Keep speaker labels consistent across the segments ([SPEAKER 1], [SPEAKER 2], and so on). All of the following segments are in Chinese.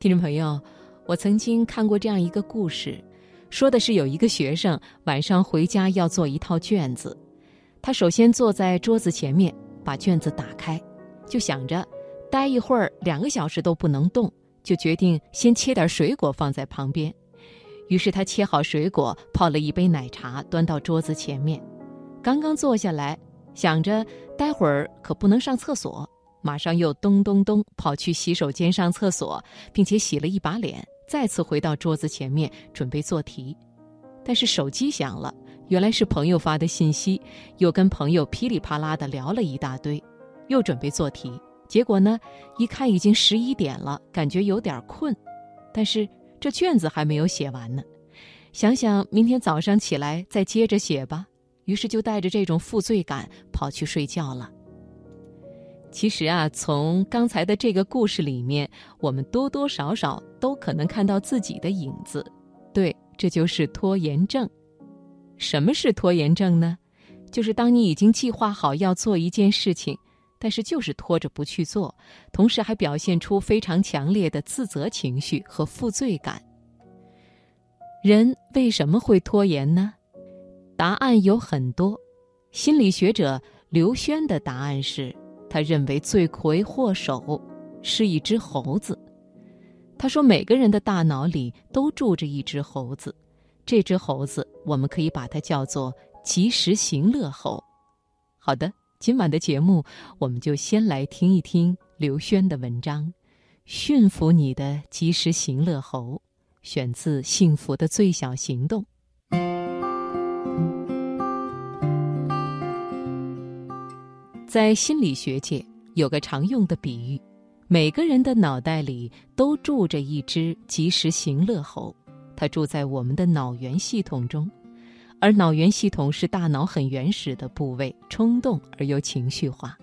[SPEAKER 1] 听众朋友，我曾经看过这样一个故事，说的是有一个学生晚上回家要做一套卷子，他首先坐在桌子前面，把卷子打开，就想着待一会儿两个小时都不能动，就决定先切点水果放在旁边。于是他切好水果，泡了一杯奶茶，端到桌子前面，刚刚坐下来，想着待会儿可不能上厕所。马上又咚咚咚跑去洗手间上厕所，并且洗了一把脸，再次回到桌子前面准备做题。但是手机响了，原来是朋友发的信息，又跟朋友噼里啪啦的聊了一大堆，又准备做题。结果呢，一看已经十一点了，感觉有点困，但是这卷子还没有写完呢。想想明天早上起来再接着写吧，于是就带着这种负罪感跑去睡觉了。其实啊，从刚才的这个故事里面，我们多多少少都可能看到自己的影子。对，这就是拖延症。什么是拖延症呢？就是当你已经计划好要做一件事情，但是就是拖着不去做，同时还表现出非常强烈的自责情绪和负罪感。人为什么会拖延呢？答案有很多。心理学者刘轩的答案是。他认为罪魁祸首是一只猴子。他说，每个人的大脑里都住着一只猴子，这只猴子我们可以把它叫做及时行乐猴。好的，今晚的节目我们就先来听一听刘轩的文章《驯服你的及时行乐猴》，选自《幸福的最小行动》。在心理学界有个常用的比喻，每个人的脑袋里都住着一只及时行乐猴，它住在我们的脑源系统中，而脑源系统是大脑很原始的部位，冲动而又情绪化。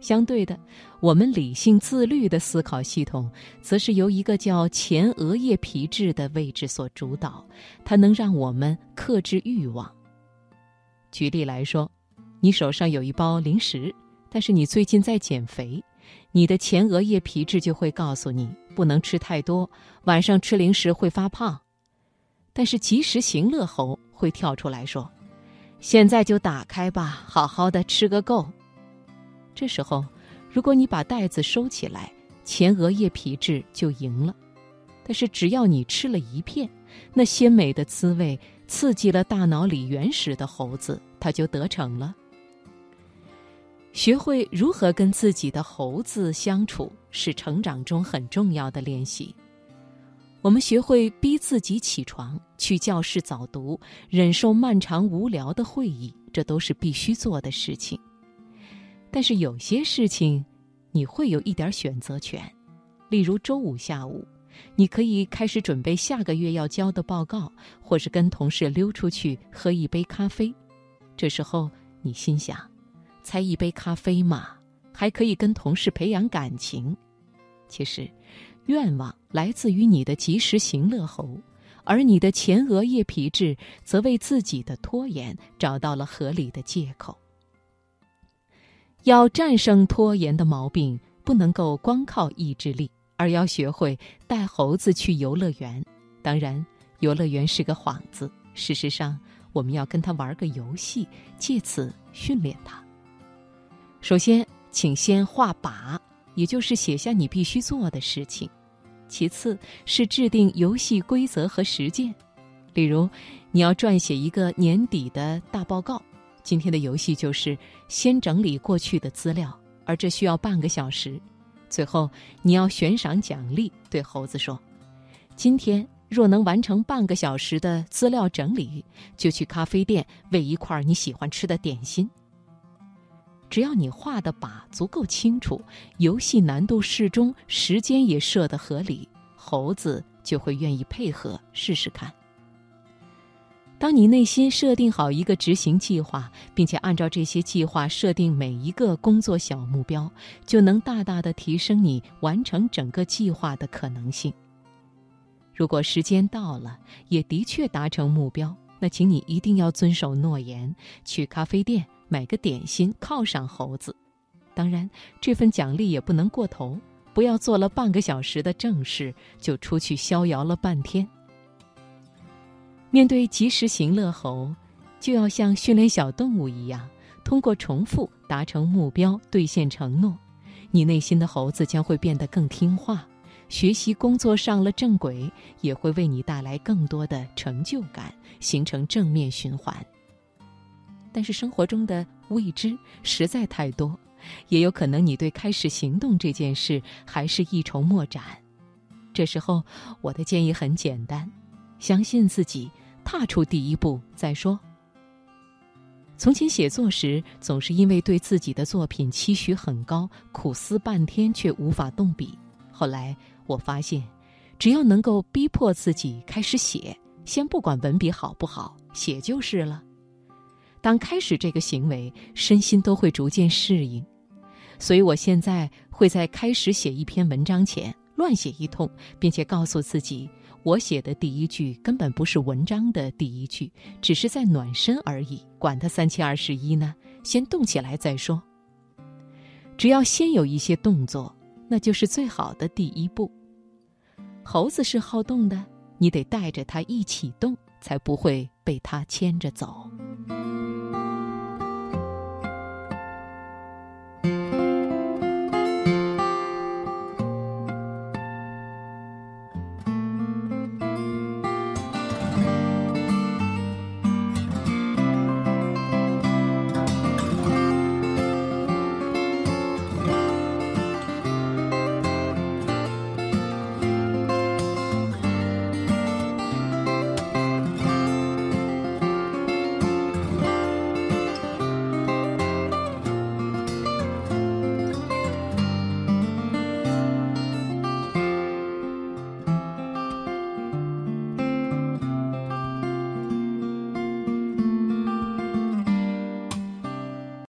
[SPEAKER 1] 相对的，我们理性自律的思考系统，则是由一个叫前额叶皮质的位置所主导，它能让我们克制欲望。举例来说。你手上有一包零食，但是你最近在减肥，你的前额叶皮质就会告诉你不能吃太多，晚上吃零食会发胖。但是及时行乐猴会跳出来说：“现在就打开吧，好好的吃个够。”这时候，如果你把袋子收起来，前额叶皮质就赢了。但是只要你吃了一片，那鲜美的滋味刺激了大脑里原始的猴子，它就得逞了。学会如何跟自己的猴子相处，是成长中很重要的练习。我们学会逼自己起床，去教室早读，忍受漫长无聊的会议，这都是必须做的事情。但是有些事情，你会有一点选择权。例如周五下午，你可以开始准备下个月要交的报告，或是跟同事溜出去喝一杯咖啡。这时候，你心想。才一杯咖啡嘛，还可以跟同事培养感情。其实，愿望来自于你的及时行乐猴，而你的前额叶皮质则为自己的拖延找到了合理的借口。要战胜拖延的毛病，不能够光靠意志力，而要学会带猴子去游乐园。当然，游乐园是个幌子。事实上，我们要跟他玩个游戏，借此训练他。首先，请先画靶，也就是写下你必须做的事情；其次是制定游戏规则和实践。例如，你要撰写一个年底的大报告，今天的游戏就是先整理过去的资料，而这需要半个小时。最后，你要悬赏奖励，对猴子说：“今天若能完成半个小时的资料整理，就去咖啡店喂一块你喜欢吃的点心。”只要你画的靶足够清楚，游戏难度适中，时间也设得合理，猴子就会愿意配合试试看。当你内心设定好一个执行计划，并且按照这些计划设定每一个工作小目标，就能大大的提升你完成整个计划的可能性。如果时间到了，也的确达成目标，那请你一定要遵守诺言，去咖啡店。买个点心犒赏猴子，当然这份奖励也不能过头，不要做了半个小时的正事就出去逍遥了半天。面对及时行乐猴，就要像训练小动物一样，通过重复达成目标、兑现承诺，你内心的猴子将会变得更听话。学习工作上了正轨，也会为你带来更多的成就感，形成正面循环。但是生活中的未知实在太多，也有可能你对开始行动这件事还是一筹莫展。这时候，我的建议很简单：相信自己，踏出第一步再说。从前写作时，总是因为对自己的作品期许很高，苦思半天却无法动笔。后来。我发现，只要能够逼迫自己开始写，先不管文笔好不好，写就是了。当开始这个行为，身心都会逐渐适应。所以我现在会在开始写一篇文章前乱写一通，并且告诉自己，我写的第一句根本不是文章的第一句，只是在暖身而已。管他三七二十一呢，先动起来再说。只要先有一些动作。那就是最好的第一步。猴子是好动的，你得带着它一起动，才不会被它牵着走。